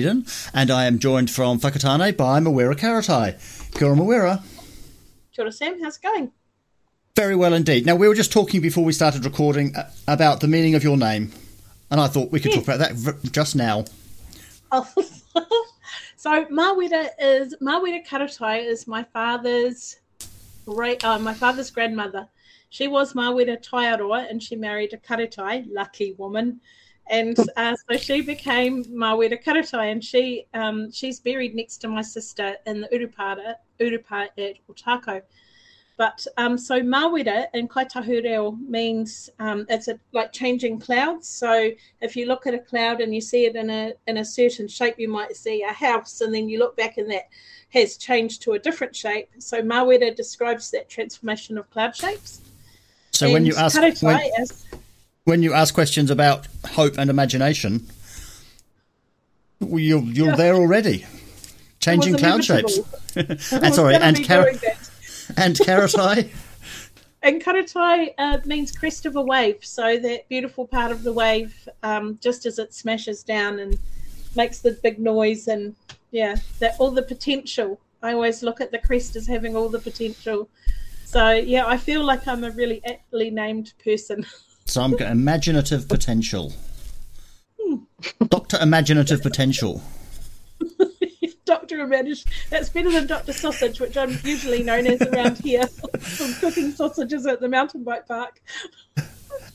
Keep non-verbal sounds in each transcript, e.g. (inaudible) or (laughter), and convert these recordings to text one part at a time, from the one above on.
Dunedin, and I am joined from Whakatane by Mawera Karetai. Kia ora, Mawera. Kia ora, Sam. How's it going? Very well indeed. Now, we were just talking before we started recording uh, about the meaning of your name, and I thought we could talk about that just now. Oh, (laughs) so Mawera is Mawera Karetai is my father's great, uh, my father's grandmother. She was Mawera Taiaroa, and she married a Karetai, lucky woman and uh, so she became Mawera Karetai, and she um, she's buried next to my sister in the Urupara, Urupa at Otakou. But um, so Mawera in Kai Tahu reo means um, it's a, like changing clouds. So if you look at a cloud and you see it in a in a certain shape, you might see a house, and then you look back and that has changed to a different shape. So Mawera describes that transformation of cloud shapes. So and when you ask when, is, when you ask questions about hope and imagination, you're you're there already. Changing cloud shapes. (laughs) and sorry, and car- and karetai. (laughs) and karetai uh, means crest of a wave, so that beautiful part of the wave, um, just as it smashes down and makes the big noise, and yeah, that all the potential. I always look at the crest as having all the potential. So yeah, I feel like I'm a really aptly named person. (laughs) So I'm got imaginative potential. Doctor Imaginative Potential. (laughs) Doctor Imaginative. That's better than Doctor Sausage, which I'm usually known as around here (laughs) from cooking sausages at the mountain bike park.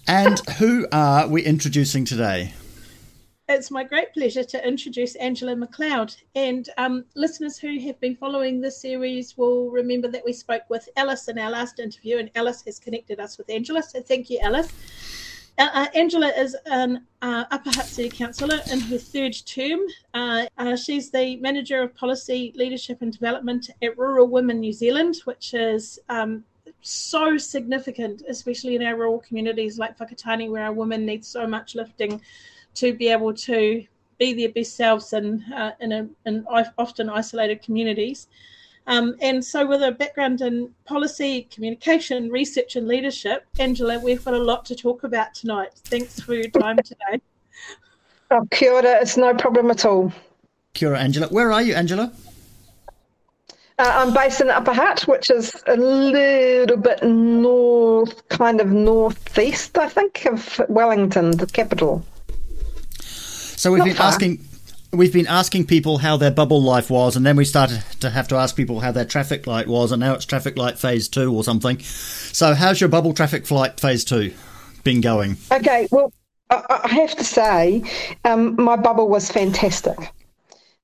and who are we introducing today? It's my great pleasure to introduce Angela McLeod. And um, listeners who have been following this series will remember that we spoke with Alice in our last interview, and Alice has connected us with Angela. So thank you, Alice. Uh, uh, Angela is an uh, Upper Hutt City Councillor in her third term. Uh, uh, she's the Manager of Policy, Leadership and Development at Rural Women New Zealand, which is um, so significant, especially in our rural communities like Whakatane, where our women need so much lifting to be able to be their best selves in, uh, in, a, in often isolated communities. Um, and so, with a background in policy, communication, research, and leadership, Angela, we've got a lot to talk about tonight. Thanks for your time today. Oh, kia ora. It's no problem at all. Kia ora, Angela. Where are you, Angela? Uh, I'm based in Upper Hutt, which is a little bit north, kind of northeast, I think, of Wellington, the capital. So we've Not been far. asking we've been asking people how their bubble life was, and then we started to have to ask people how their traffic light was, and now it's traffic light phase two or something. So, how's your bubble traffic flight phase two been going? Okay, well, I have to say, um, my bubble was fantastic.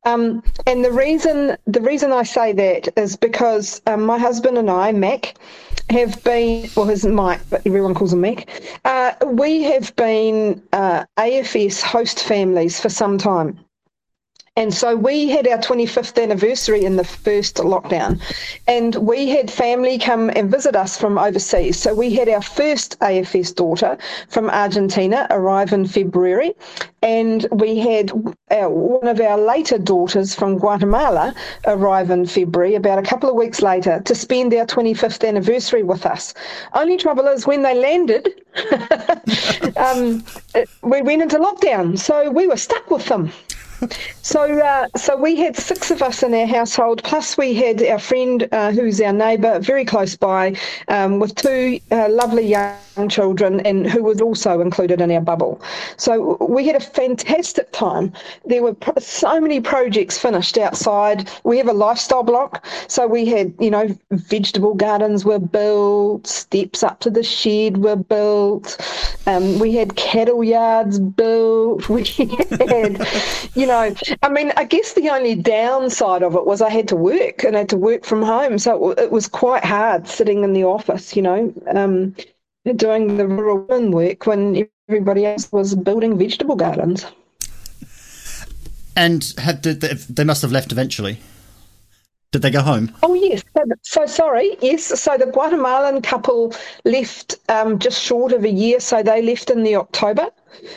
Um, and the reason the reason I say that is because um, my husband and I, Mac, have been well, his Mike, but everyone calls him Mac. Uh, we have been uh, AFS host families for some time. And so we had our 25th anniversary in the first lockdown, and we had family come and visit us from overseas. So we had our first AFS daughter from Argentina arrive in February, and we had our, one of our later daughters from Guatemala arrive in February, about a couple of weeks later, to spend our 25th anniversary with us. Only trouble is when they landed, (laughs) um, we went into lockdown, so we were stuck with them. So, uh, so we had six of us in our household. Plus, we had our friend uh, who's our neighbour, very close by, um, with two uh, lovely young children, and who was also included in our bubble. So we had a fantastic time. There were so many projects finished outside. We have a lifestyle block, so we had, you know, vegetable gardens were built, steps up to the shed were built. Um, we had cattle yards built. (laughs) We had, you know, I mean, I guess the only downside of it was I had to work and I had to work from home. So it was quite hard sitting in the office, you know, um, doing the rural women work when everybody else was building vegetable gardens. And had they, they must have left eventually. Did they go home? Oh yes. So, so sorry. Yes. So the Guatemalan couple left um, just short of a year. So they left in the October.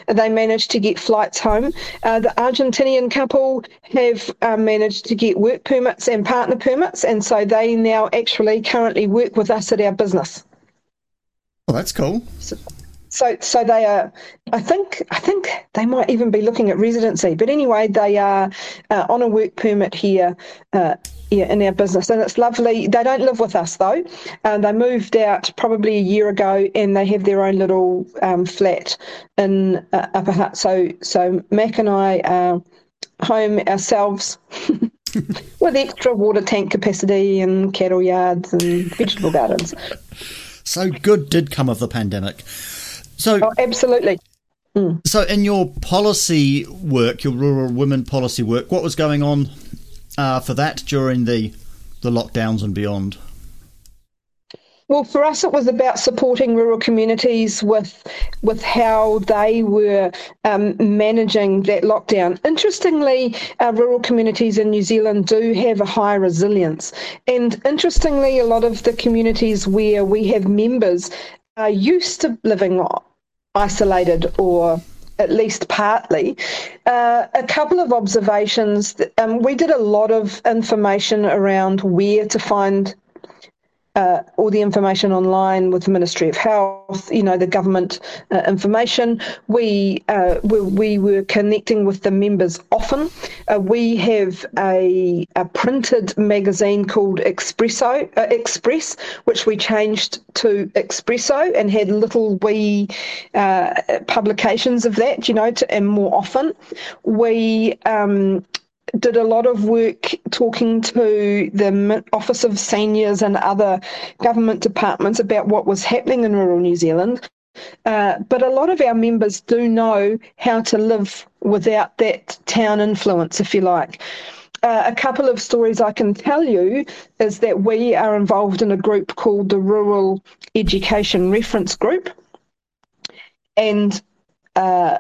They managed to get flights home. Uh, the Argentinian couple have uh, managed to get work permits and partner permits, and so they now actually currently work with us at our business. Oh, that's cool. So, so, so they are. I think. I think they might even be looking at residency. But anyway, they are uh, on a work permit here. Uh, in our business, and it's lovely. They don't live with us though. Uh, they moved out probably a year ago, and they have their own little um, flat in uh, Upper Hutt. So, so Mac and I are home ourselves. (laughs) with extra water tank capacity and cattle yards and vegetable gardens. So good did come of the pandemic. So oh, absolutely. Mm. So in your policy work, your rural women policy work, what was going on uh, for that during the the lockdowns and beyond? Well, for us, it was about supporting rural communities with with how they were um, managing that lockdown. Interestingly, uh, rural communities in New Zealand do have a high resilience, and interestingly, a lot of the communities where we have members are used to living isolated or at least partly. Uh, a couple of observations. Um, we did a lot of information around where to find uh, all the information online with the Ministry of Health, you know, the government uh, information. We, uh, we, we were connecting with the members often. Uh, we have a, a, printed magazine called Expresso uh, Express, which we changed to Expresso and had little wee uh, publications of that, you know, to, and more often. We um, did a lot of work talking to the Office of Seniors and other government departments about what was happening in rural New Zealand. Uh, but a lot of our members do know how to live without that town influence, if you like. Uh, a couple of stories I can tell you is that we are involved in a group called the Rural Education Reference Group. And uh,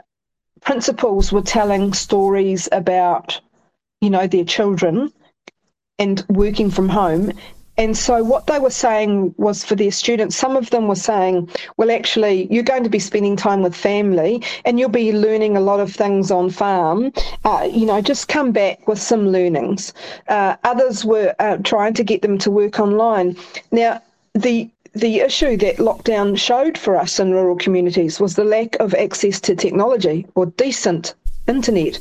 principals were telling stories about you know, their children and working from home. And so, what they were saying was for their students, some of them were saying, well, actually, you're going to be spending time with family and you'll be learning a lot of things on farm. Uh, you know, just come back with some learnings. Uh, others were uh, trying to get them to work online. Now, the the issue that lockdown showed for us in rural communities was the lack of access to technology or decent internet.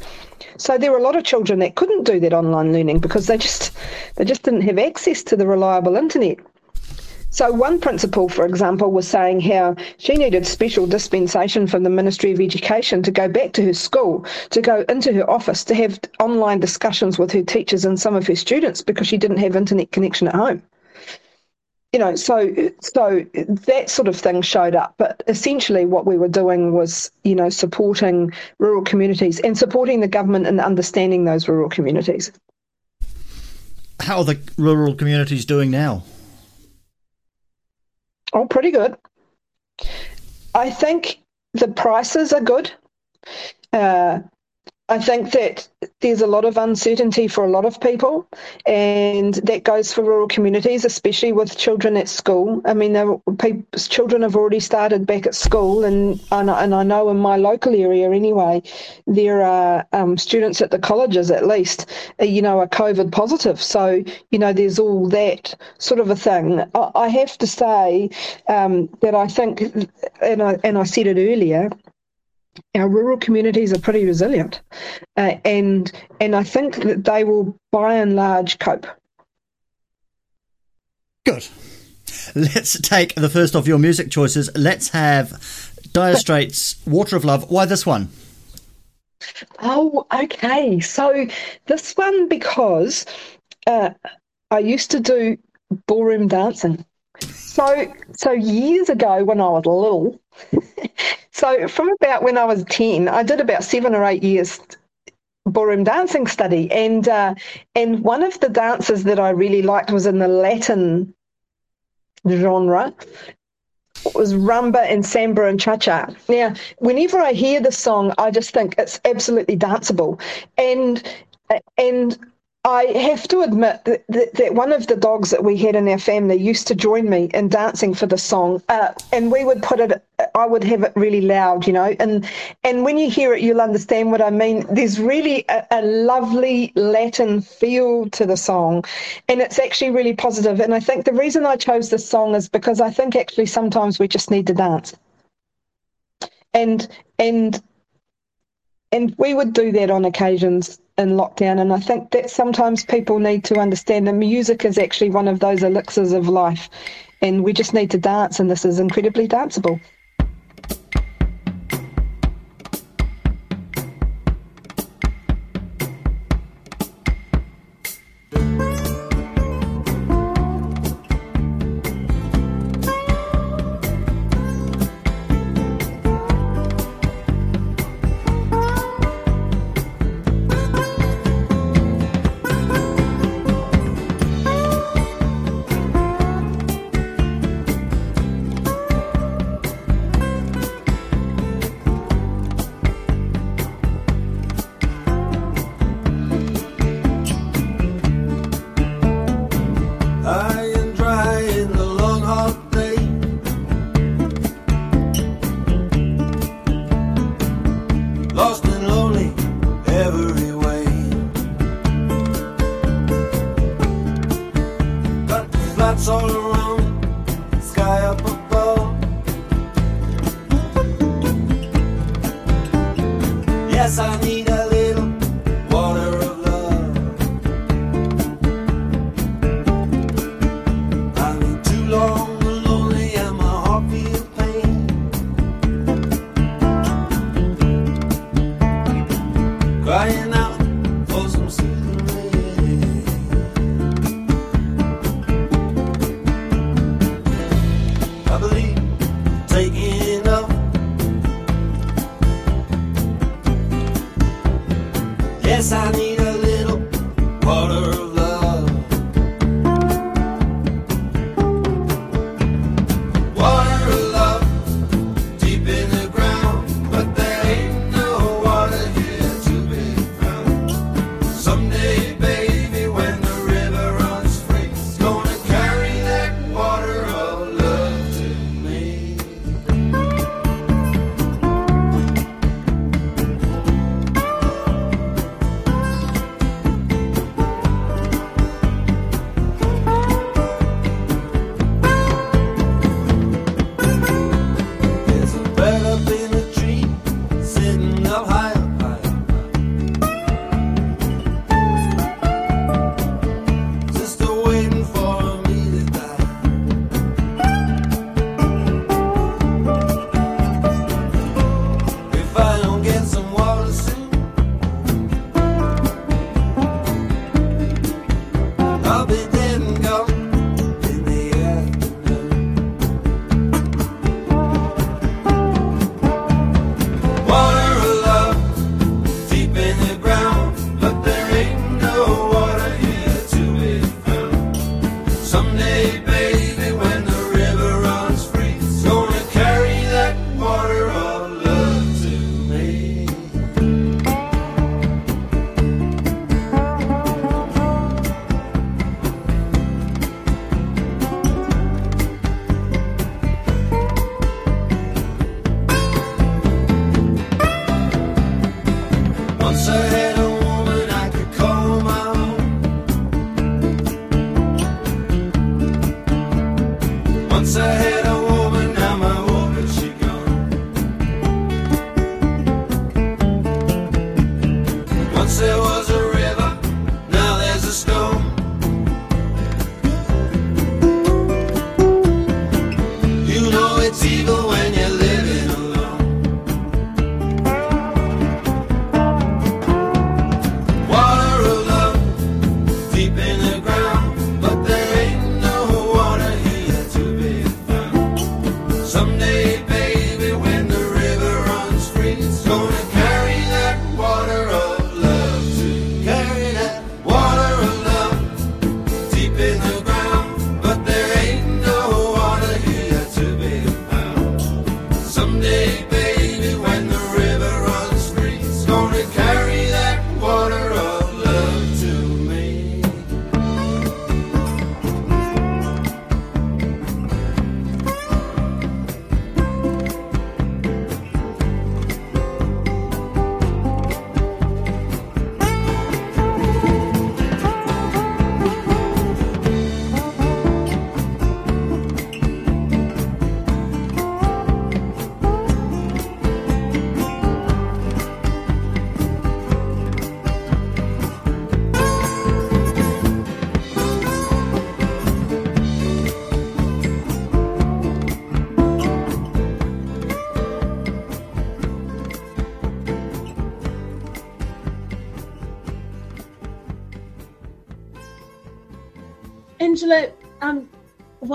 So there were a lot of children that couldn't do that online learning because they just they just didn't have access to the reliable internet. So one principal, for example, was saying how she needed special dispensation from the Ministry of Education to go back to her school, to go into her office, to have online discussions with her teachers and some of her students because she didn't have internet connection at home you know, so so that sort of thing showed up. But essentially, what we were doing was, you know, supporting rural communities and supporting the government in understanding those rural communities. How are the rural communities doing now? Oh, pretty good. I think the prices are good. Uh, I think that there's a lot of uncertainty for a lot of people, and that goes for rural communities, especially with children at school. I mean, children have already started back at school, and and I know in my local area anyway, there are um, students at the colleges at least, uh, you know, are COVID positive. So you know, there's all that sort of a thing. I, have to say um, that I think, and I and I said it earlier our rural communities are pretty resilient, uh, and and I think that they will, by and large, cope. Good. Let's take the first of your music choices. Let's have Dire Straits' "Water of Love." Why this one? Oh, okay. So this one because uh, I used to do ballroom dancing. So so years ago when I was little, so from about when I was ten, I did about seven or eight years ballroom dancing study, and uh, and one of the dances that I really liked was in the Latin genre, was rumba and samba and cha-cha. Now, whenever I hear the song, I just think it's absolutely danceable, and and I have to admit that, that, that, one of the dogs that we had in our family used to join me in dancing for the song, uh, and we would put it. I would have it really loud, you know, and and when you hear it, you'll understand what I mean. There's really a, a lovely Latin feel to the song, and it's actually really positive. And I think the reason I chose this song is because I think actually sometimes we just need to dance, and and and we would do that on occasions in lockdown. And I think that sometimes people need to understand that music is actually one of those elixirs of life. And we just need to dance, and this is incredibly danceable. casa.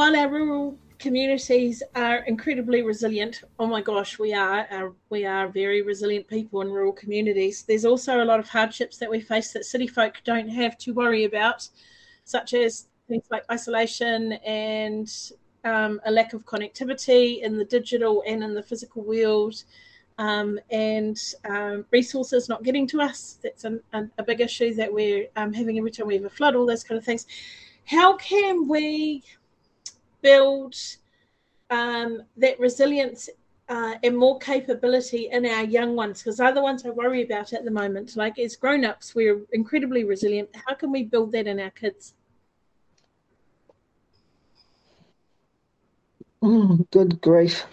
While our rural communities are incredibly resilient, oh my gosh, we are, uh, we are very resilient people in rural communities. There's also a lot of hardships that we face that city folk don't have to worry about, such as things like isolation and um, a lack of connectivity in the digital and in the physical world. Um, and um, resources not getting to us. That's an, an, a big issue that we're um, having every time we have a flood, all those kind of things. How can we build um, that resilience uh, and more capability in our young ones? Because they're the ones I worry about at the moment. Like as grown ups, we're incredibly resilient. How can we build that in our kids? Mm, good grief.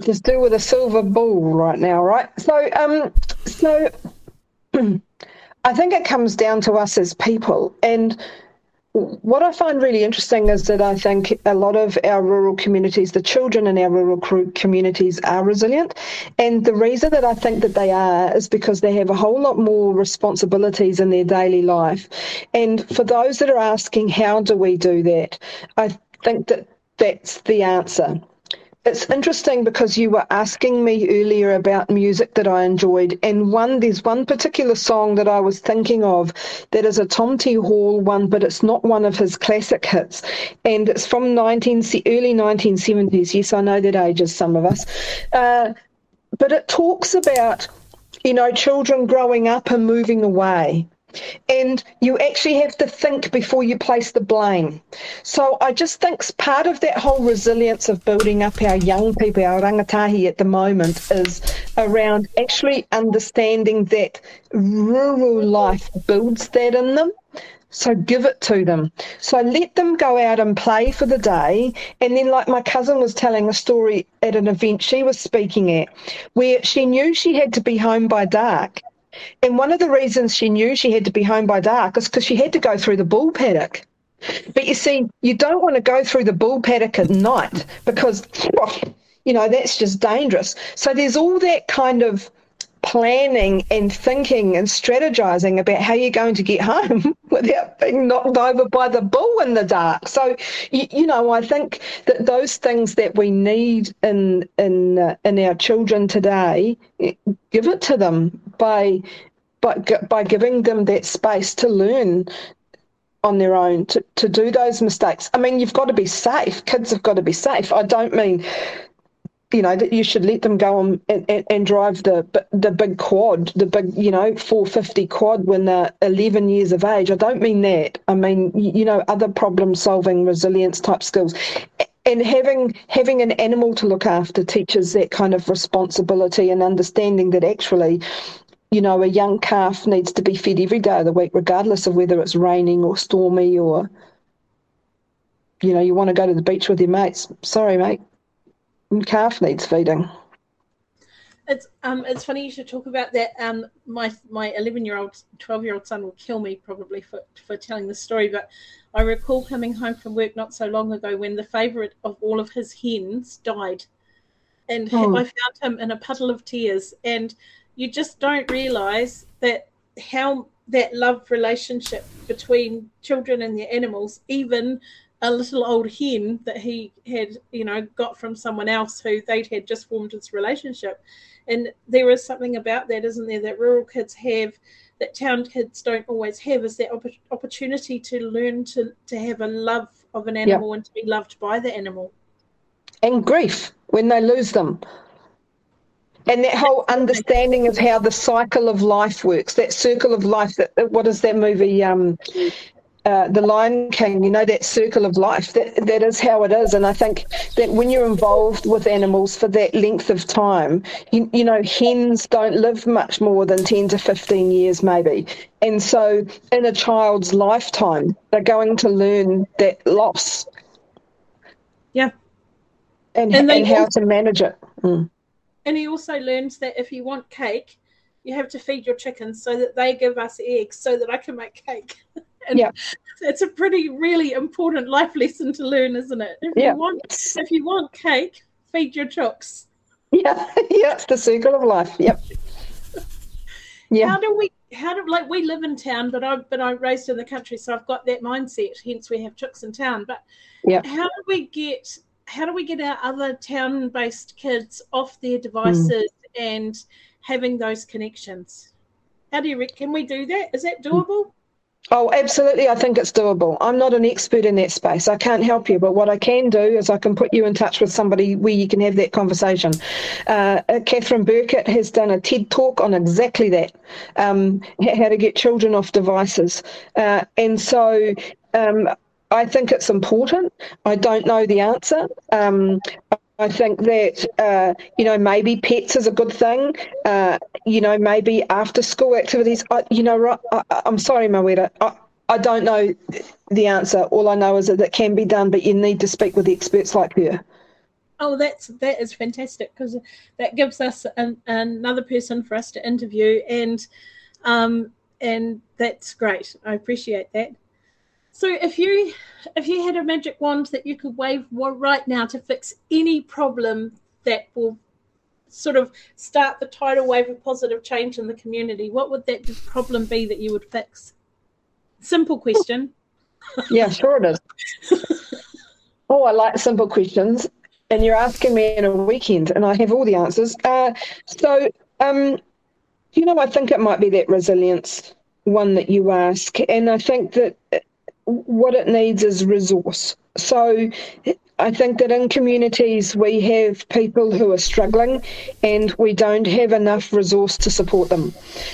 just (laughs) do with a silver ball right now, right? So, um, so (clears throat) I think it comes down to us as people, and what I find really interesting is that I think a lot of our rural communities, the children in our rural communities, are resilient, and the reason that I think that they are is because they have a whole lot more responsibilities in their daily life, and for those that are asking, how do we do that? I think that that's the answer it's interesting because you were asking me earlier about music that I enjoyed, and one there's one particular song that I was thinking of that is a Tom T. Hall one, but it's not one of his classic hits, and it's from 19 early 1970s. Yes, I know that ages some of us, uh, but it talks about you know children growing up and moving away and you actually have to think before you place the blame. So I just think part of that whole resilience of building up our young people, our rangatahi at the moment, is around actually understanding that rural life builds that in them. So give it to them. So let them go out and play for the day. And then, like my cousin was telling a story at an event she was speaking at, where she knew she had to be home by dark. And one of the reasons she knew she had to be home by dark is because she had to go through the bull paddock. But you see, you don't want to go through the bull paddock at night because, you know, that's just dangerous. So there's all that kind of planning and thinking and strategizing about how you're going to get (laughs) home without being knocked over by the bull in the dark. So, you, you know, I think that those things that we need in in uh, in our children today, give it to them by by by giving them that space to learn on their own to, to do those mistakes. I mean, you've got to be safe. Kids have got to be safe. I don't mean you know that you should let them go and, and, and, drive the the big quad, the big you know 450 quad when they're 11 years of age. I don't mean that. I mean you know other problem solving, resilience type skills, and having having an animal to look after teaches that kind of responsibility and understanding that actually. You know, a young calf needs to be fed every day of the week, regardless of whether it's raining or stormy or, you know, you want to go to the beach with your mates. Sorry, mate calf needs feeding. It's um it's funny you should talk about that. Um my my eleven year old, twelve year old son will kill me probably for, for telling the story, but I recall coming home from work not so long ago when the favourite of all of his hens died. And oh. I found him in a puddle of tears. And you just don't realise that how that love relationship between children and their animals, even a little old hen that he had, you know, got from someone else who they'd had just formed this relationship. And there is something about that, isn't there, that rural kids have that town kids don't always have is that opp- opportunity to learn to, to have a love of an animal and to be loved by the animal. And grief when they lose them. And that whole understanding of how the cycle of life works, that circle of life. That what is that movie? Um, uh, the Lion King, you know, that circle of life. That that is how it is. And I think that when you're involved with animals for that length of time, you, you know, hens don't live much more than 10 to 15 years, maybe. And so in a child's lifetime, they're going to learn that loss. Yeah. And, and, and how to manage it. Mm. And he also learns that if you want cake, you have to feed your chickens so that they give us eggs so that I can make cake. (laughs) And yeah. it's a pretty really important life lesson to learn, isn't it? If yeah. you want if you want cake, feed your chooks. Yeah, (laughs) yeah, it's the circle of life. Yep. (laughs) Yeah. How do we how do like we live in town, but I but I'm raised in the country, so I've got that mindset. Hence, we have chicks in town. But yeah, how do we get how do we get our other town-based kids off their devices mm. and having those connections? How do you can we do that? Is that doable? Oh, absolutely. I think it's doable. I'm not an expert in that space. I can't help you, but what I can do is I can put you in touch with somebody where you can have that conversation. Uh, uh Catherine Berkett has done a TED talk on exactly that um, how to get children off devices. Uh, and so um, I think it's important. I don't know the answer. Um, I think that uh, you know maybe pets is a good thing. Uh, you know maybe after school activities. I, you know I, am sorry, Mawera. I, I don't know the answer. All I know is that it can be done, but you need to speak with experts like her. Oh, that's that is fantastic because that gives us an, another person for us to interview, and um, and that's great. I appreciate that. So if you if you had a magic wand that you could wave right now to fix any problem that will sort of start the tidal wave of positive change in the community, what would that problem be that you would fix? Simple question. (laughs) Yeah, sure it is. (laughs) oh, I like simple questions. And you're asking me in a weekend, and I have all the answers. Uh, so, um, you know, I think it might be that resilience one that you ask. And I think that what it needs is resource. So I think that in communities we have people who are struggling and we don't have enough resource to support them.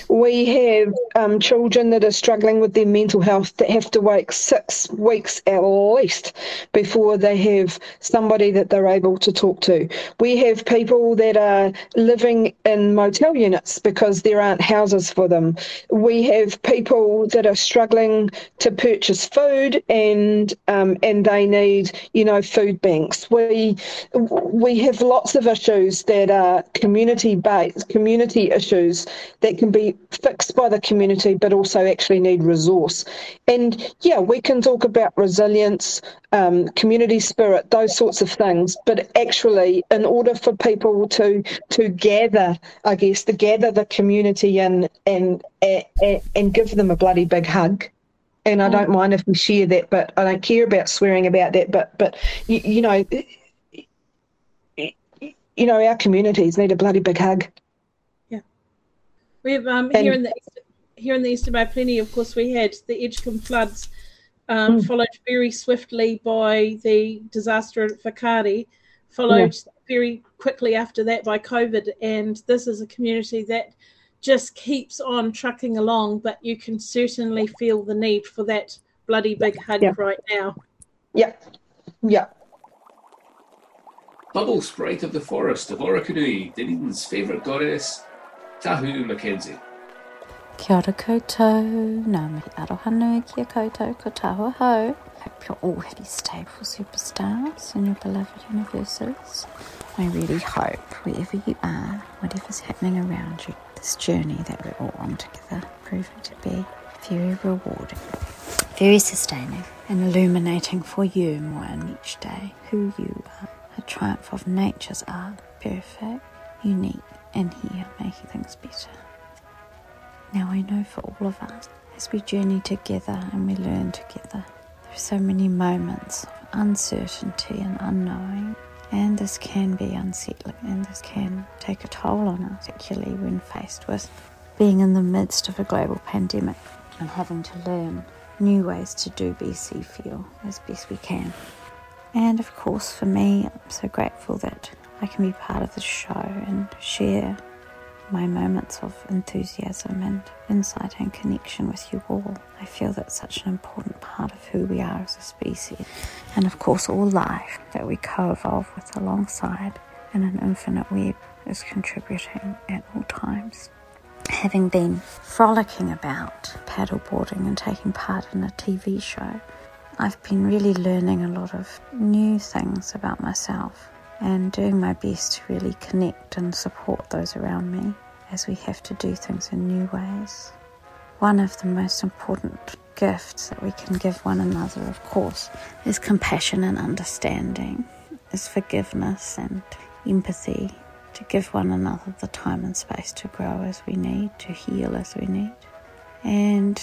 We have um, children that are struggling with their mental health that have to wait six weeks at least before they have somebody that they're able to talk to. We have people that are living in motel units because there aren't houses for them. We have people that are struggling to purchase food and um, and they need you know food food banks. We we have lots of issues that are community based, community issues that can be fixed by the community, but also actually need resource. And yeah, we can talk about resilience, um, community spirit, those sorts of things. But actually, in order for people to to gather, I guess, to gather the community and and and, and give them a bloody big hug and I don't mind if we share that, but I don't care about swearing about that. But but you, you know, you know, our communities need a bloody big hug. Yeah, we have um, and, here in the here in the Eastern Bay Plenty. Of course, we had the Edgecumbe floods, um, mm. followed very swiftly by the disaster at Whakaari, followed yeah. very quickly after that by COVID. And this is a community that just keeps on trucking along, but you can certainly feel the need for that bloody big hug yeah. right now. Yeah, yeah. Bubble Sprite of the Forest of Orokonui, Dunedin's favourite goddess, Tahu Mackenzie. Kia ora koutou, nā mihi aroha nui kia koutou, ko taua hau. Hope you're all happy, stable superstars in your beloved universes. I really hope, wherever you are, whatever's happening around you, this journey that we're all on together proving to be very rewarding, very sustaining, and illuminating for you more in each day who you are. A triumph of nature's art, perfect, unique, and here making things better. Now I know for all of us, as we journey together and we learn together, there are so many moments of uncertainty and unknowing and this can be unsettling and this can take a toll on us, particularly when faced with being in the midst of a global pandemic and having to learn new ways to do BC feel as best we can. And of course, for me, I'm so grateful that I can be part of the show and share my moments of enthusiasm and insight and connection with you all. I feel that's such an important part of who we are as a species, and of course, all life that we co evolve with alongside in an infinite web is contributing at all times. Having been frolicking about paddleboarding and taking part in a TV show, I've been really learning a lot of new things about myself and doing my best to really connect and support those around me as we have to do things in new ways. One of the most important gifts that we can give one another, of course, is compassion and understanding, is forgiveness and empathy, to give one another the time and space to grow as we need, to heal as we need. and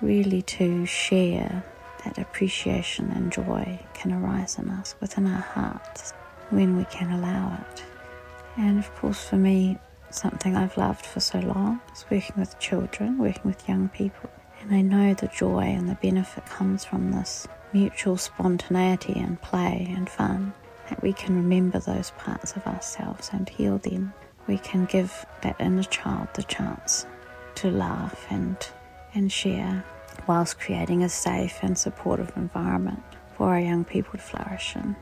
really to share that appreciation and joy can arise in us within our hearts when we can allow it. And of course, for me, something I've loved for so long is working with children, working with young people. And I know the joy and the benefit comes from this mutual spontaneity and play and fun, that we can remember those parts of ourselves and heal them. We can give that inner child the chance to laugh and, and share whilst creating a safe and supportive environment for our young people to flourish in.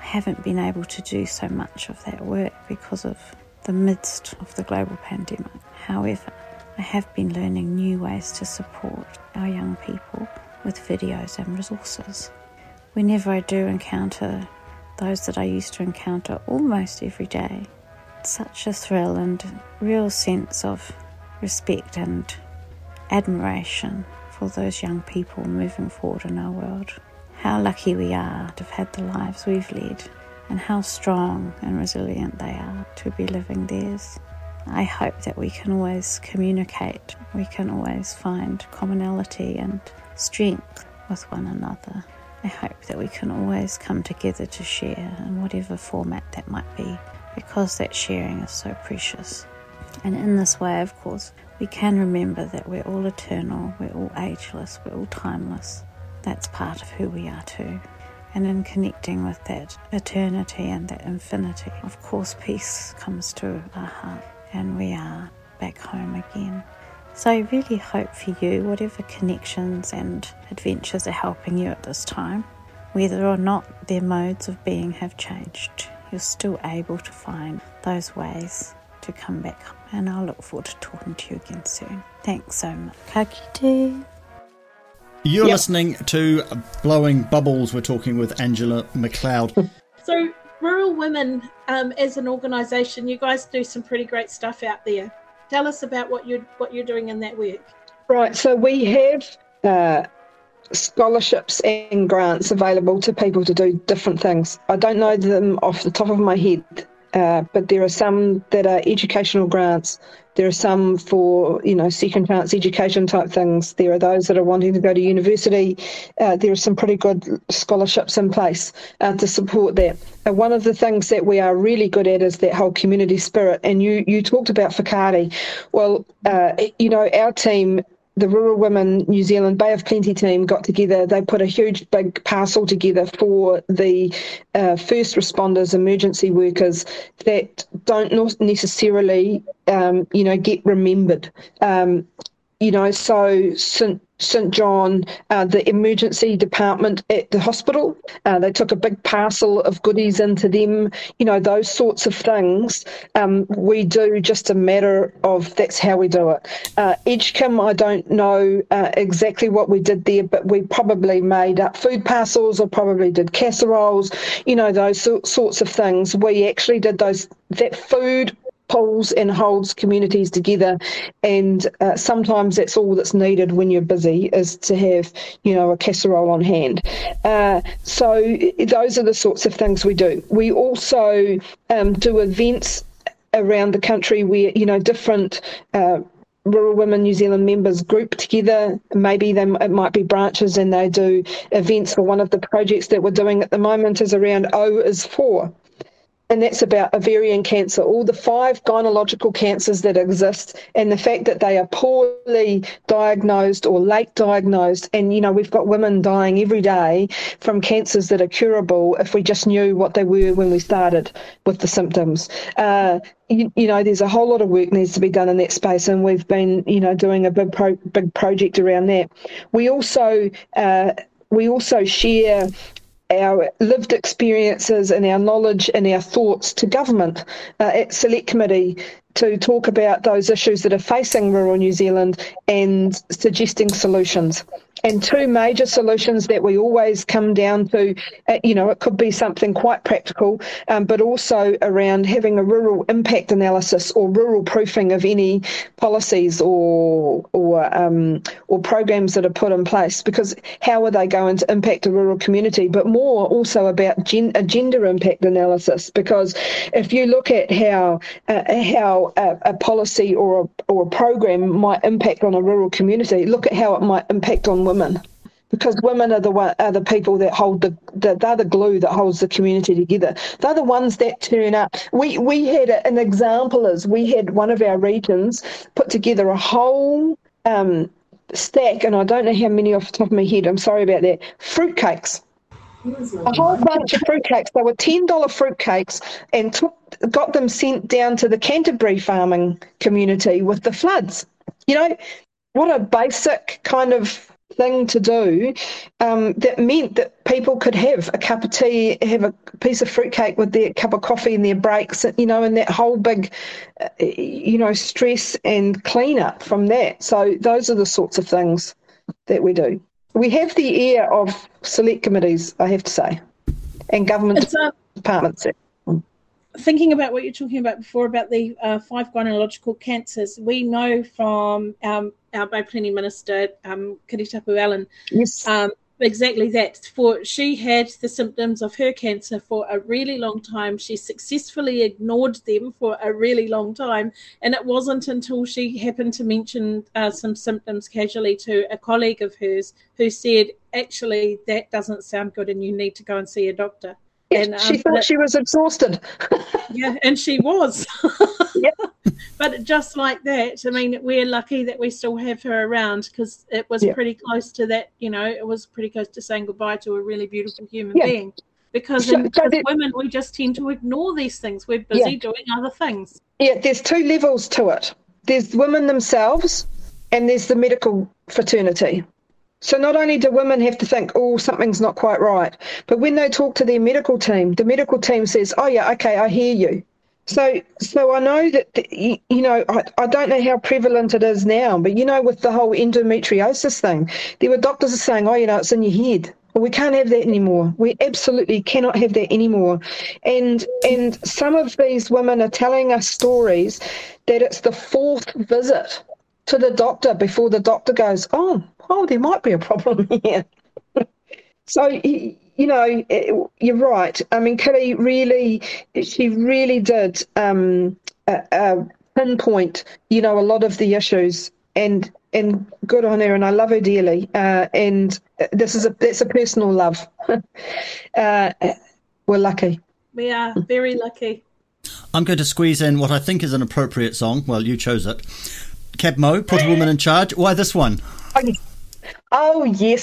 I haven't been able to do so much of that work because of the midst of the global pandemic. However, I have been learning new ways to support our young people with videos and resources. Whenever I do encounter those that I used to encounter almost every day, such a thrill and real sense of respect and admiration for those young people moving forward in our world. How lucky we are to have had the lives we've led, and how strong and resilient they are to be living theirs. I hope that we can always communicate, we can always find commonality and strength with one another. I hope that we can always come together to share in whatever format that might be, because that sharing is so precious. And in this way, of course, we can remember that we're all eternal, we're all ageless, we're all timeless. That's part of who we are too. And in connecting with that eternity and that infinity, of course, peace comes to our heart and we are back home again. So I really hope for you, whatever connections and adventures are helping you at this time, whether or not their modes of being have changed, you're still able to find those ways to come back. And I'll look forward to talking to you again soon. Thanks so much. Ka. You're Yep. listening to Blowing Bubbles. We're talking with Angela McLeod. (laughs) So, Rural Women um, as an organisation, you guys do some pretty great stuff out there. Tell us about what you're what you're doing in that work. Right, so we have uh, scholarships and grants available to people to do different things. I don't know them off the top of my head, uh, but there are some that are educational grants. There are some for you know second chance education type things. There are those that are wanting to go to university. Uh, there are some pretty good scholarships in place uh, to support that. Uh, one of the things that we are really good at is that whole community spirit. And you you talked about Fakati. Well, uh, you know our team the Rural Women New Zealand Bay of Plenty team got together. They put a huge big parcel together for the uh, first responders, emergency workers that don't necessarily, um, you know, get remembered. Um, you know, so St. St John, uh, the emergency department at the hospital, uh, they took a big parcel of goodies into them. You know, those sorts of things um, we do just a matter of that's how we do it. Uh, I don't know uh, exactly what we did there, but we probably made up food parcels or probably did casseroles. You know, those so- sorts of things. We actually did those that food pulls and holds communities together. And uh, sometimes that's all that's needed when you're busy is to have you know a casserole on hand. Uh, so those are the sorts of things we do. We also um, do events around the country where you know different uh, Rural Women New Zealand members group together. Maybe they, it might be branches and they do events for one of the projects that we're doing at the moment is around O is for and that's about ovarian cancer, all the five gynecological cancers that exist, and the fact that they are poorly diagnosed or late diagnosed. And, you know, we've got women dying every day from cancers that are curable if we just knew what they were when we started with the symptoms. Uh, you, you know, there's a whole lot of work needs to be done in that space, and we've been, you know, doing a big pro- big project around that. We also uh, we also share our lived experiences and our knowledge and our thoughts to government uh, at select committee to talk about those issues that are facing rural New Zealand and suggesting solutions. And two major solutions that we always come down to, uh, you know, it could be something quite practical, um, but also around having a rural impact analysis or rural proofing of any policies or or um, or programs that are put in place. Because how are they going to impact a rural community? But more also about gen- a gender impact analysis. Because if you look at how uh, how a, a policy or a, or a program might impact on a rural community, look at how it might impact on women. Because women are the one, are the people that hold the, the they're the glue that holds the community together. They're the ones that turn up. We we had a, an example is we had one of our regions put together a whole um, stack, and I don't know how many off the top of my head. I'm sorry about that. Fruitcakes a whole bunch of fruitcakes. They were ten dollar fruitcakes, and took got them sent down to the Canterbury farming community with the floods. You know, what a basic kind of thing to do um, that meant that people could have a cup of tea, have a piece of fruitcake with their cup of coffee and their breaks, you know, and that whole big, uh, you know, stress and clean up from that. So those are the sorts of things that we do we have the ear of select committees, I have to say, and government uh, departments. Thinking about what you're talking about before about the uh, five gynecological cancers, we know from um, our Bay Planning Minister, um, Kiritapu Allen, yes. Um, exactly that. For she had the symptoms of her cancer for a really long time. She successfully ignored them for a really long time, and it wasn't until she happened to mention uh, some symptoms casually to a colleague of hers who said, "Actually, that doesn't sound good, and you need to go and see a doctor." And, um, she thought she was exhausted. (laughs) yeah, and she was. (laughs) yeah. But just like that, I mean, we're lucky that we still have her around because it was yeah. pretty close to that. You know, it was pretty close to saying goodbye to a really beautiful human yeah. being. Because so, in, so as women, we just tend to ignore these things. We're busy yeah. doing other things. Yeah, there's two levels to it. There's women themselves, and there's the medical fraternity. So not only do women have to think, oh, something's not quite right, but when they talk to their medical team, the medical team says, oh yeah, okay, I hear you. So, so I know that you know I, I don't know how prevalent it is now, but you know with the whole endometriosis thing, there were doctors saying, oh, you know, it's in your head. Well, we can't have that anymore. We absolutely cannot have that anymore. And and some of these women are telling us stories that it's the fourth visit to the doctor before the doctor goes, oh, oh, there might be a problem (laughs) here. so, you know, you're right. I mean, Kelly really, she really did um, uh, uh, pinpoint, you know, a lot of the issues and and good on her, and I love her dearly. Uh, and this is a that's a personal love. (laughs) uh, we're lucky. We are very lucky. I'm going to squeeze in what I think is an appropriate song. Well, you chose it. Keb Mo, Put a Woman in Charge. Why this one? Oh, yes.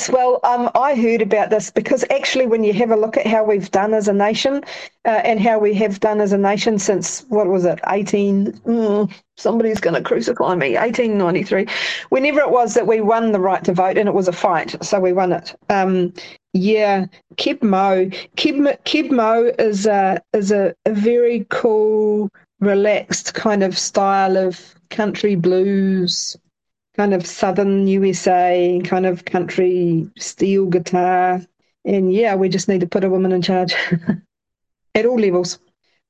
Well, um, I heard about this because actually, when you have a look at how we've done as a nation uh, and how we have done as a nation since, what was it, 18, mm, somebody's going to crucify me, 1893, whenever it was that we won the right to vote, and it was a fight, so we won it. Um, yeah, Keb Mo. Keb, Keb Mo is, a, is a, a very cool, relaxed kind of style of country blues kind of southern USA, kind of country steel guitar. And yeah, we just need to put a woman in charge (laughs) at all levels.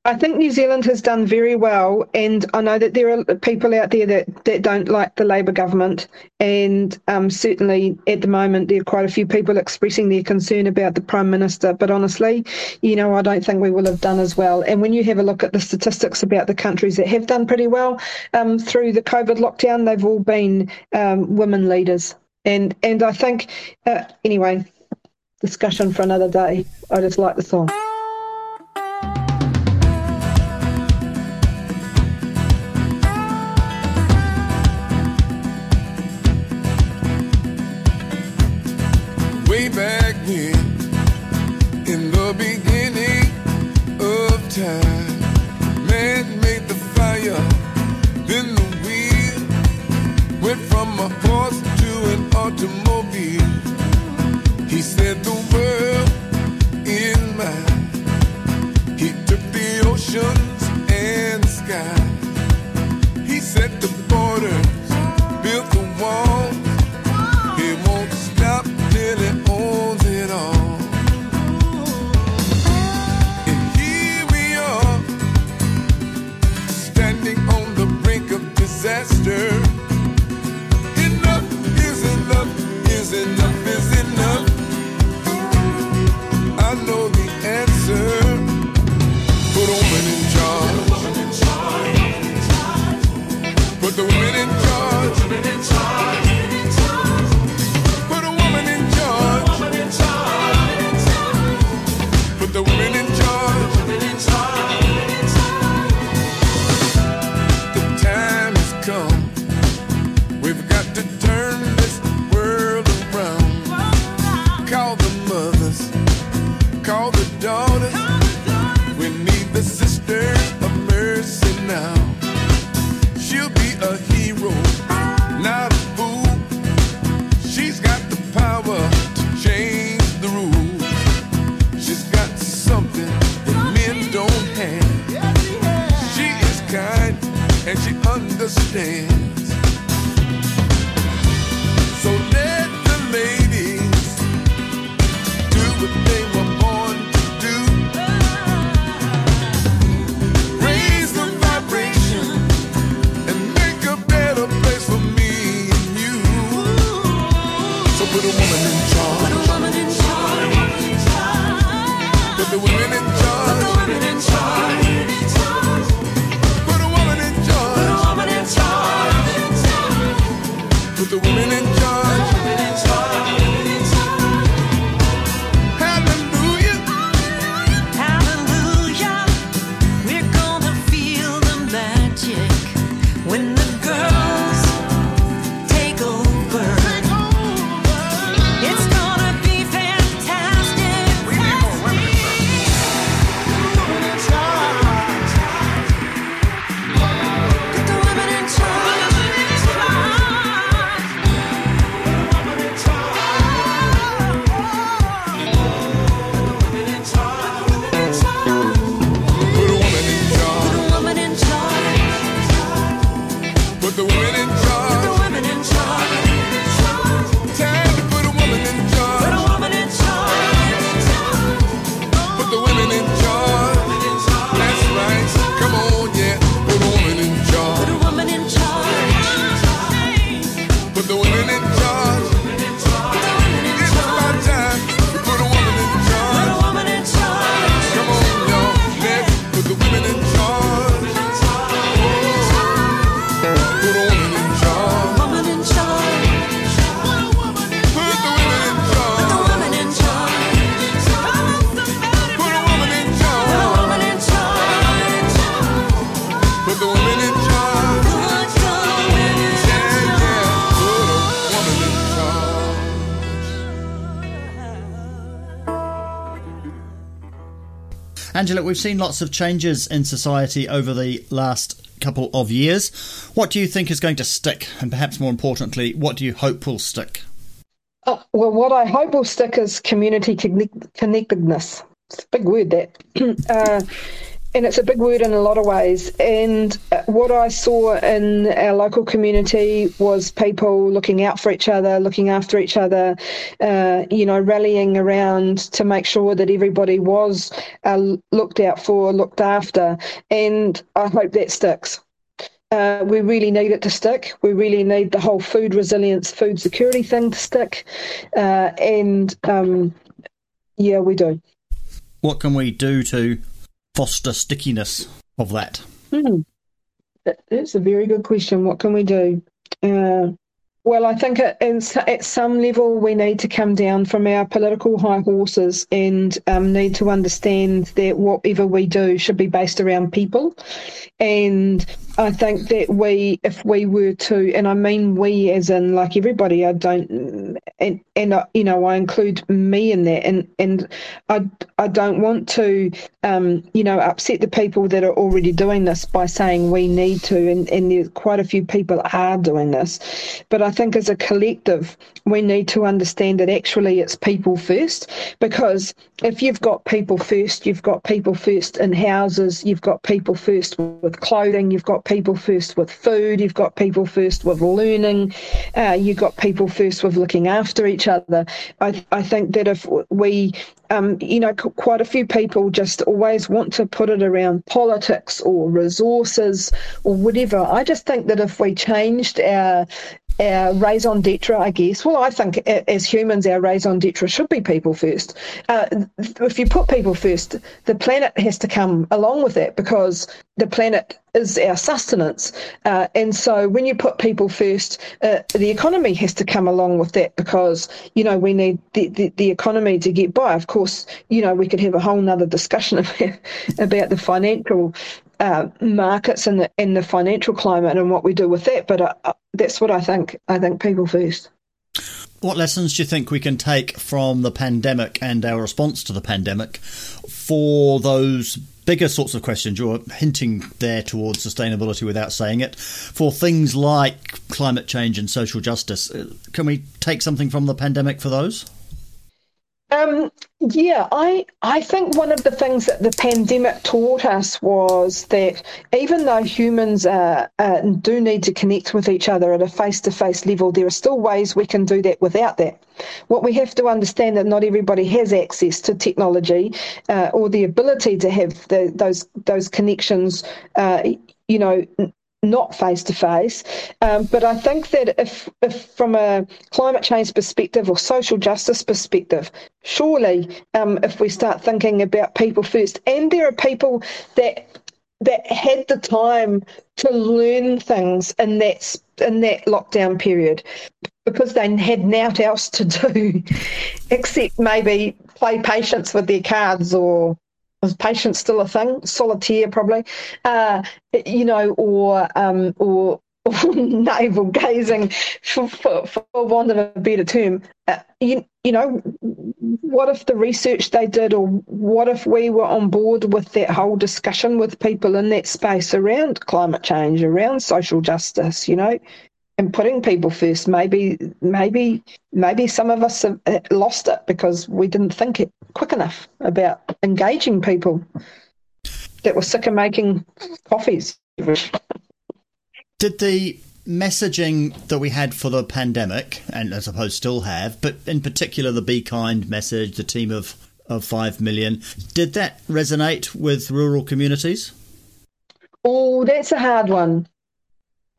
I think New Zealand has done very well, and I know that there are people out there that, that don't like the Labour government, and um, certainly at the moment there are quite a few people expressing their concern about the Prime Minister. But honestly, you know, I don't think we will have done as well. And when you have a look at the statistics about the countries that have done pretty well um, through the COVID lockdown, they've all been um, women leaders. And and I think uh, anyway, discussion for another day. I just like the song. The women Angela, we've seen lots of changes in society over the last couple of years. What do you think is going to stick? And perhaps more importantly, what do you hope will stick? Oh, well, what I hope will stick is community connect- connectedness. It's a big word, that. (clears throat) uh, and it's a big word in a lot of ways. And uh, what I saw in our local community was people looking out for each other, looking after each other, uh, you know, rallying around to make sure that everybody was uh, looked out for, looked after. And I hope that sticks. Uh, we really need it to stick. We really need the whole food resilience, food security thing to stick. Uh, and um, yeah, we do. What can we do to foster stickiness of that? Hmm. That's a very good question. What can we do? Uh, well, I think at, at some level we need to come down from our political high horses and um, need to understand that whatever we do should be based around people. And I think that we, if we were to, and I mean we as in like everybody, I don't, and and uh, you know I include me in that, and and I I don't want to, um, you know, upset the people that are already doing this by saying we need to, and and there's quite a few people are doing this, but I think as a collective we need to understand that actually it's people first, because if you've got people first, you've got people first in houses, you've got people first with clothing, you've got people first with food, you've got people first with learning, uh, you've got people first with looking after each other. I, I think that if we, um, you know, quite a few people just always want to put it around politics or resources or whatever. I just think that if we changed our our raison d'etre, I guess. Well, I think as humans, our raison d'etre should be people first. Uh, if you put people first, the planet has to come along with that because the planet is our sustenance. Uh, and so when you put people first, uh, the economy has to come along with that because, you know, we need the, the, the economy to get by. Of course, you know, we could have a whole nother discussion (laughs) about, about the financial uh, markets and the and the financial climate and what we do with that. But uh, uh, that's what I think. I think people first. What lessons do you think we can take from the pandemic and our response to the pandemic for those bigger sorts of questions? You're hinting there towards sustainability without saying it. For things like climate change and social justice, uh, can we take something from the pandemic for those? Um, Yeah, I, I think one of the things that the pandemic taught us was that even though humans uh, do need to connect with each other at a face to face level, there are still ways we can do that without that. What we have to understand that not everybody has access to technology uh, or the ability to have the, those those connections. Uh, you know, not face to face. But I think that if, if from a climate change perspective or social justice perspective, surely um, if we start thinking about people first, and there are people that that had the time to learn things in that in that lockdown period because they had naught else to do (laughs) except maybe play patience with their cards or was patience still a thing? Solitaire, probably. Uh, you know, or um, or, (laughs) navel gazing, for, for, for want of a better term. Uh, you, you know, what if the research they did, or what if we were on board with that whole discussion with people in that space around climate change, around social justice, you know? and putting people first. Maybe, maybe, maybe some of us have uh, lost it because we didn't think it quick enough about engaging people that were sick of making coffees. Did the messaging that we had for the pandemic, and I suppose still have, but in particular the Be Kind message, the team of, of 5 million, did that resonate with rural communities? Oh, that's a hard one.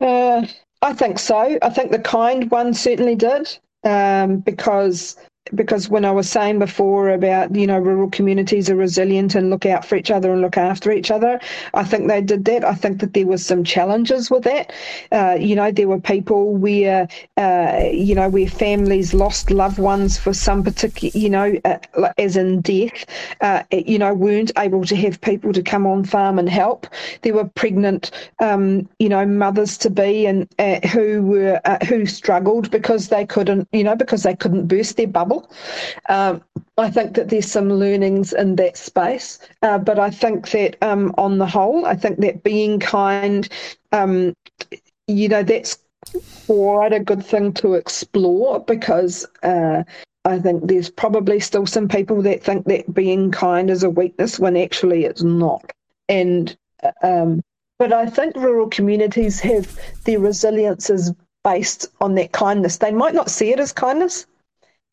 Uh, I think so. I think the kind one certainly did, um, because because when I was saying before about you know rural communities are resilient and look out for each other and look after each other, I think they did that. I think that there was some challenges with that. Uh, you know, there were people where uh, you know where families lost loved ones for some particular you know uh, as in death. Uh, you know, weren't able to have people to come on farm and help. There were pregnant, um, you know, mothers to be and uh, who were uh, who struggled because they couldn't, you know, because they couldn't burst their bubble. Um, I think that there's some learnings in that space, uh, but I think that um, on the whole, I think that being kind, um, you know, that's quite a good thing to explore because. Uh, I think there's probably still some people that think that being kind is a weakness when actually it's not. And um, but I think rural communities have their resilience is based on that kindness. They might not see it as kindness.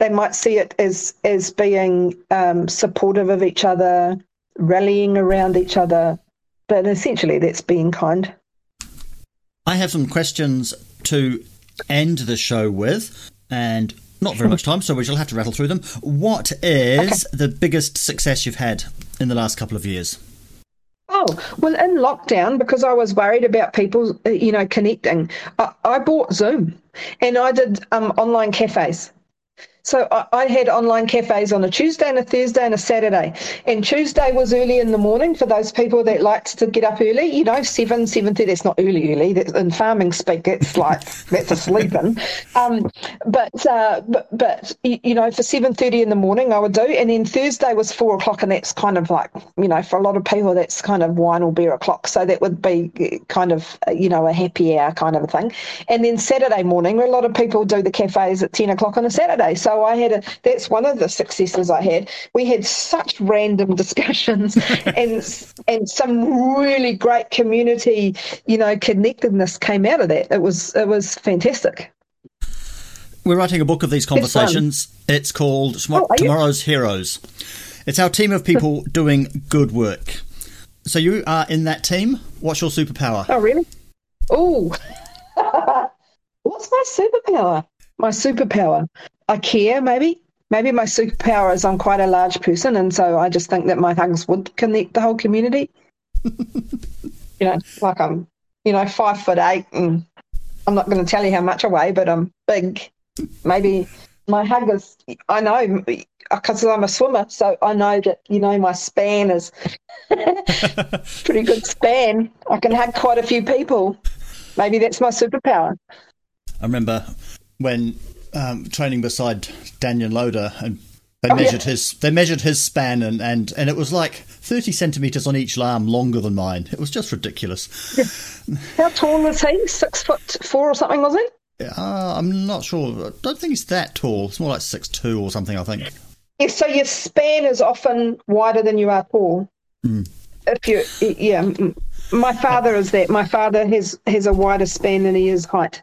They might see it as as being um, supportive of each other, rallying around each other. But essentially, that's being kind. I have some questions to end the show with, and not very much (laughs) time, so we shall have to rattle through them. What is the biggest success you've had in the last couple of years? Oh, well, in lockdown, because I was worried about people, uh, you know, connecting, I, I bought Zoom and I did um, online cafes. So I, I had online cafes on a Tuesday and a Thursday and a Saturday. And Tuesday was early in the morning for those people that liked to get up early, you know, 7, 7.30. That's not early, early. That's in farming speak, it's like, (laughs) that's a sleeping. Um, but, uh, but, but, you know, for 7.30 in the morning I would do. And then Thursday was 4 o'clock and that's kind of like, you know, for a lot of people that's kind of wine or beer o'clock. So that would be uh, kind of, uh, you know, a happy hour kind of a thing. And then Saturday morning, a lot of people do the cafes at 10 o'clock on a Saturday. So I had a, that's one of the successes I had. We had such random (laughs) discussions and, and some really great community, you know, connectedness came out of that. It was, it was fantastic. We're writing a book of these conversations. It's called Oh, you? Tomorrow's Heroes. It's our team of people (laughs) doing good work. So you are in that team. What's your superpower? Oh, really? Oh, (laughs) what's my superpower? My superpower, I care. Maybe, maybe my superpower is I'm quite a large person, and so I just think that my hugs would connect the whole community. (laughs) you know, like I'm, you know, five foot eight, and I'm not going to tell you how much I weigh, but I'm big. Maybe my hug is. I know uh, because I'm a swimmer, so I know that you know my span is (laughs) pretty good span. I can hug quite a few people. Maybe that's my superpower. I remember when um, training beside Danyon Loader, and they Oh, yeah. measured his they measured his span, and, and, and it was like thirty centimeters on each arm longer than mine. It was just ridiculous. How tall was he? Six foot four or something, was he? Uh, I'm not sure. I don't think he's that tall. It's more like six two or something. I think. Yeah, so your span is often wider than you are tall. If you, yeah, mm, my father is that. My father has has a wider span than he is height.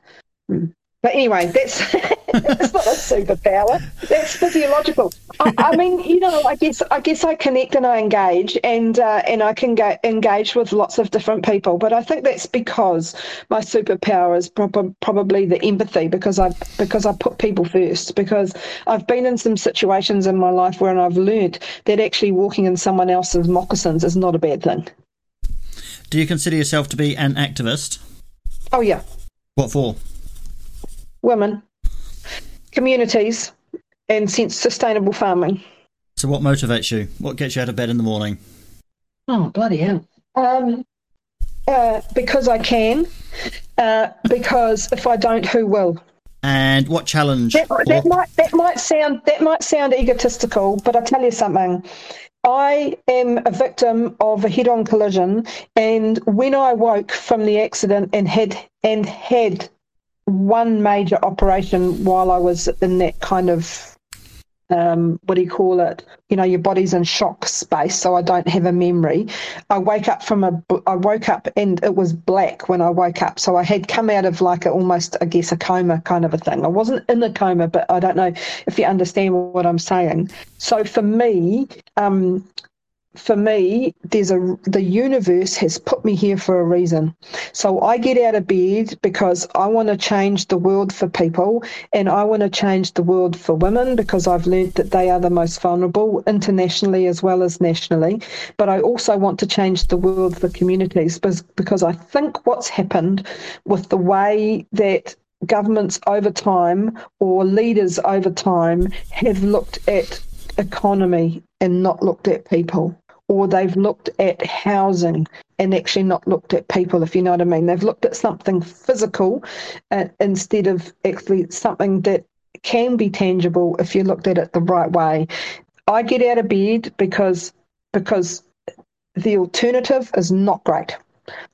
Mm. But anyway, that's (laughs) that's not a superpower. That's physiological. I, I mean, you know, I guess I guess I connect and I engage, and uh, and I can engage with lots of different people. But I think that's because my superpower is prob- probably the empathy, because I because I put people first. Because I've been in some situations in my life where I've learnt that actually walking in someone else's moccasins is not a bad thing. Do you consider yourself to be an activist? Oh yeah, What for? Women, communities, and sense sustainable farming. So, what motivates you? What gets you out of bed in the morning? Oh, bloody hell. Um, uh, because I can. Uh, because if I don't, who will? And what challenge? That, that might that might sound that might sound egotistical, but I tell you something. I am a victim of a head-on collision, and when I woke from the accident and had and had one major operation while I was in that kind of um, what do you call it? You know, your body's in shock space, so I don't have a memory. I wake up from a, I woke up and it was black when I woke up, so I had come out of like a, almost, I guess, a coma kind of a thing. I wasn't in a coma, but I don't know if you understand what I'm saying. So for me, um, for me, there's a the universe has put me here for a reason. So I get out of bed because I want to change the world for people, and I want to change the world for women because I've learnt that they are the most vulnerable internationally as well as nationally. But I also want to change the world for communities because I think what's happened with the way that governments over time or leaders over time have looked at economy and not looked at people or they've looked at housing and actually not looked at people, if you know what I mean. They've looked at something physical uh, instead of actually something that can be tangible if you looked at it the right way. I get out of bed because because the alternative is not great.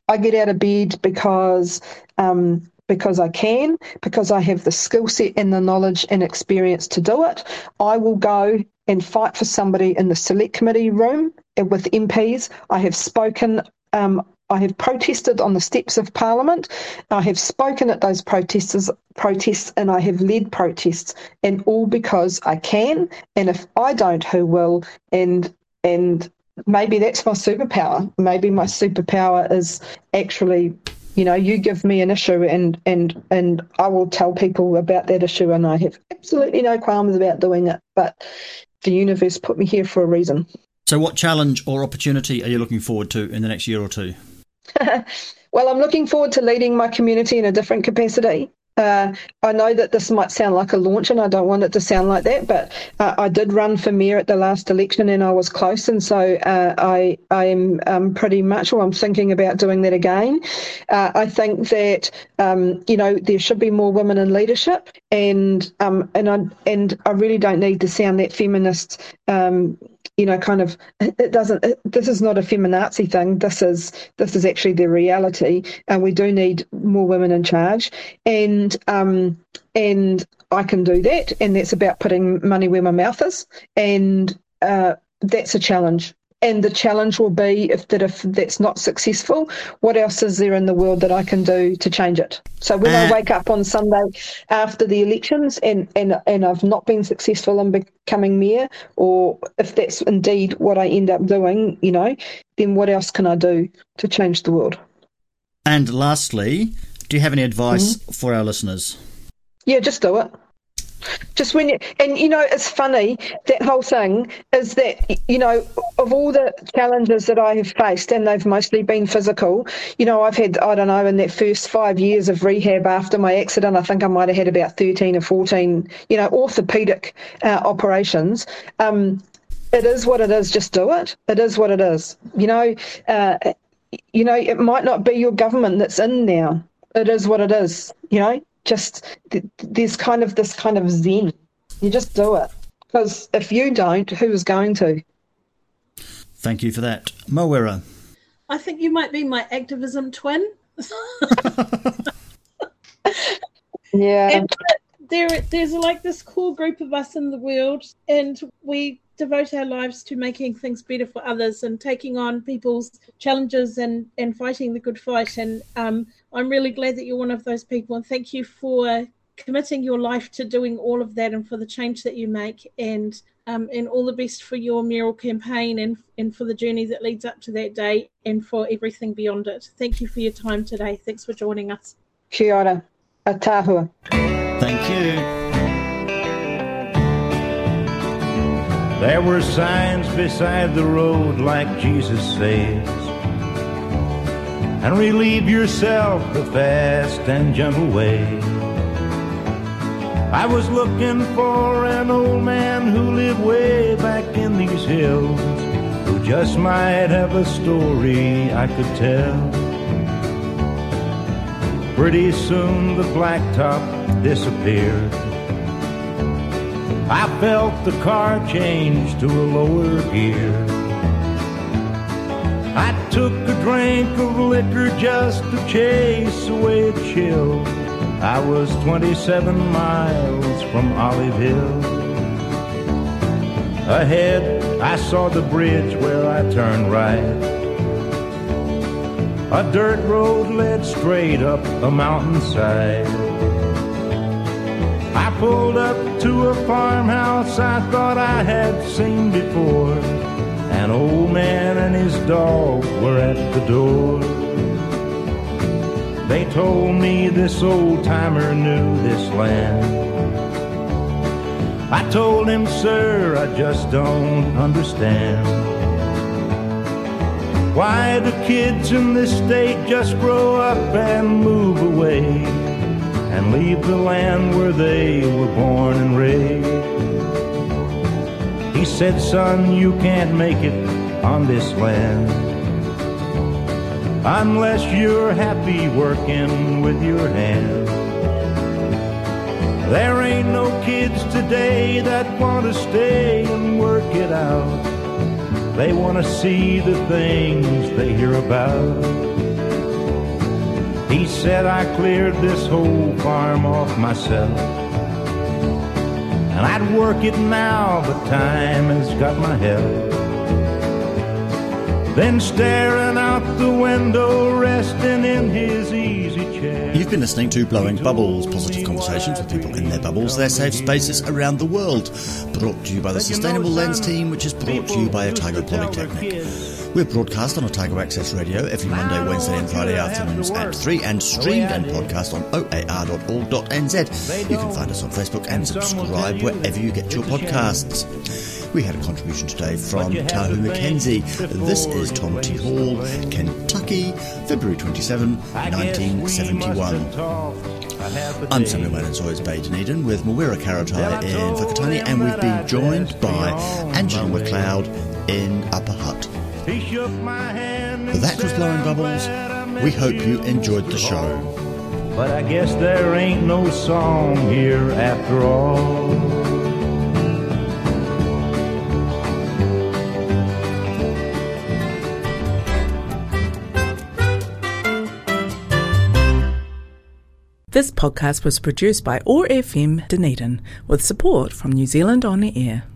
I get out of bed because um, because I can, because I have the skill set and the knowledge and experience to do it. I will go and fight for somebody in the select committee room with MPs. I have spoken. Um, I have protested on the steps of Parliament. I have spoken at those protesters protests, and I have led protests, and all because I can. And if I don't, who will? And and maybe that's my superpower. Maybe my superpower is actually you know you give me an issue and and and i will tell people about that issue and i have absolutely no qualms about doing it but the universe put me here for a reason So, what challenge or opportunity are you looking forward to in the next year or two? (laughs) well i'm looking forward to leading my community in a different capacity uh, I know that this might sound like a launch, and I don't want it to sound like that. But uh, I did run for mayor at the last election, and I was close, and so uh, I I am um, pretty much, or I'm thinking about doing that again. Uh, I think that um, you know there should be more women in leadership, and um, and I and I really don't need to sound that feminist. Um, you know, kind of, it doesn't. It, this is not a feminazi thing. This is this is actually the reality, and we do need more women in charge. And um, and I can do that, and that's about putting money where my mouth is, and uh, that's a challenge. And the challenge will be if that if that's not successful, what else is there in the world that I can do to change it? So when I Uh, wake up on Sunday after the elections and, and and I've not been successful in becoming mayor, or if that's indeed what I end up doing, you know, then what else can I do to change the world? And lastly, do you have any advice for our listeners? Yeah, just do it. Just when you, and you know, it's funny, that whole thing is that, you know, of all the challenges that I have faced, and they've mostly been physical, you know, I've had, I don't know, in that first five years of rehab after my accident, I think I might have had about 13 or 14, you know, orthopedic uh, operations. Um, it is what it is, just do it. It is what it is. You know, uh, you know, it might not be your government that's in now. It is what it is. You know, just th- there's kind of this kind of zen. You just do it because if you don't, who is going to? Thank you for that. Moira. I think you might be my activism twin. (laughs) Yeah. And there there's like this core group of us in the world and we devote our lives to making things better for others and taking on people's challenges and and fighting the good fight and um, i'm really glad that you're one of those people and thank you for committing your life to doing all of that and for the change that you make and um, and all the best for your mural campaign and and for the journey that leads up to that day and for everything beyond it thank you for your time today thanks for joining us Kia ora. A tahua. Thank you. There were signs beside the road, like Jesus says. And relieve yourself the fast and gentle way. I was looking for an old man who lived way back in these hills, who just might have a story I could tell. Pretty soon the blacktop disappeared. I felt the car change to a lower gear. I took a drink of liquor just to chase away a chill. I was 27 miles from Olive Hill. Ahead, I saw the bridge where I turned right. A dirt road led straight up a mountainside. I pulled up to a farmhouse I thought I had seen before. An old man and his dog were at the door. They told me this old timer knew this land. I told him, sir, I just don't understand. Why do kids in this state just grow up and move away and leave the land where they were born and raised? Said, son, you can't make it on this land unless you're happy working with your hands. There ain't no kids today that want to stay and work it out. They want to see the things they hear about. He said, I cleared this whole farm off myself. I'd work it now, but time has got my help. Then staring out the window, resting in his easy chair. You've been listening to Blowing Bubbles, positive conversations with people in their bubbles, their safe spaces around the world. Brought to you by the Sustainable Lens team, which is brought to you by Otago Polytechnic. We're broadcast on Otago Access Radio every Monday, Wednesday, and Friday afternoons at 3 and streamed and podcast on oar.org.nz. You can find us on Facebook and subscribe wherever you get your podcasts. We had a contribution today from Tahu McKenzie. This is Tom T. Hall, Kentucky, February 27, 1971. I'm Samuel Manensoy's Bay Dunedin with Mawera Karetai in Whakatane, and we've been joined by Angela McLeod in Upper Hutt. That was Blowing Bubbles. We hope you enjoyed the show. But I guess there ain't no song here after all. This podcast was produced by OAR FM Dunedin with support from New Zealand On the Air.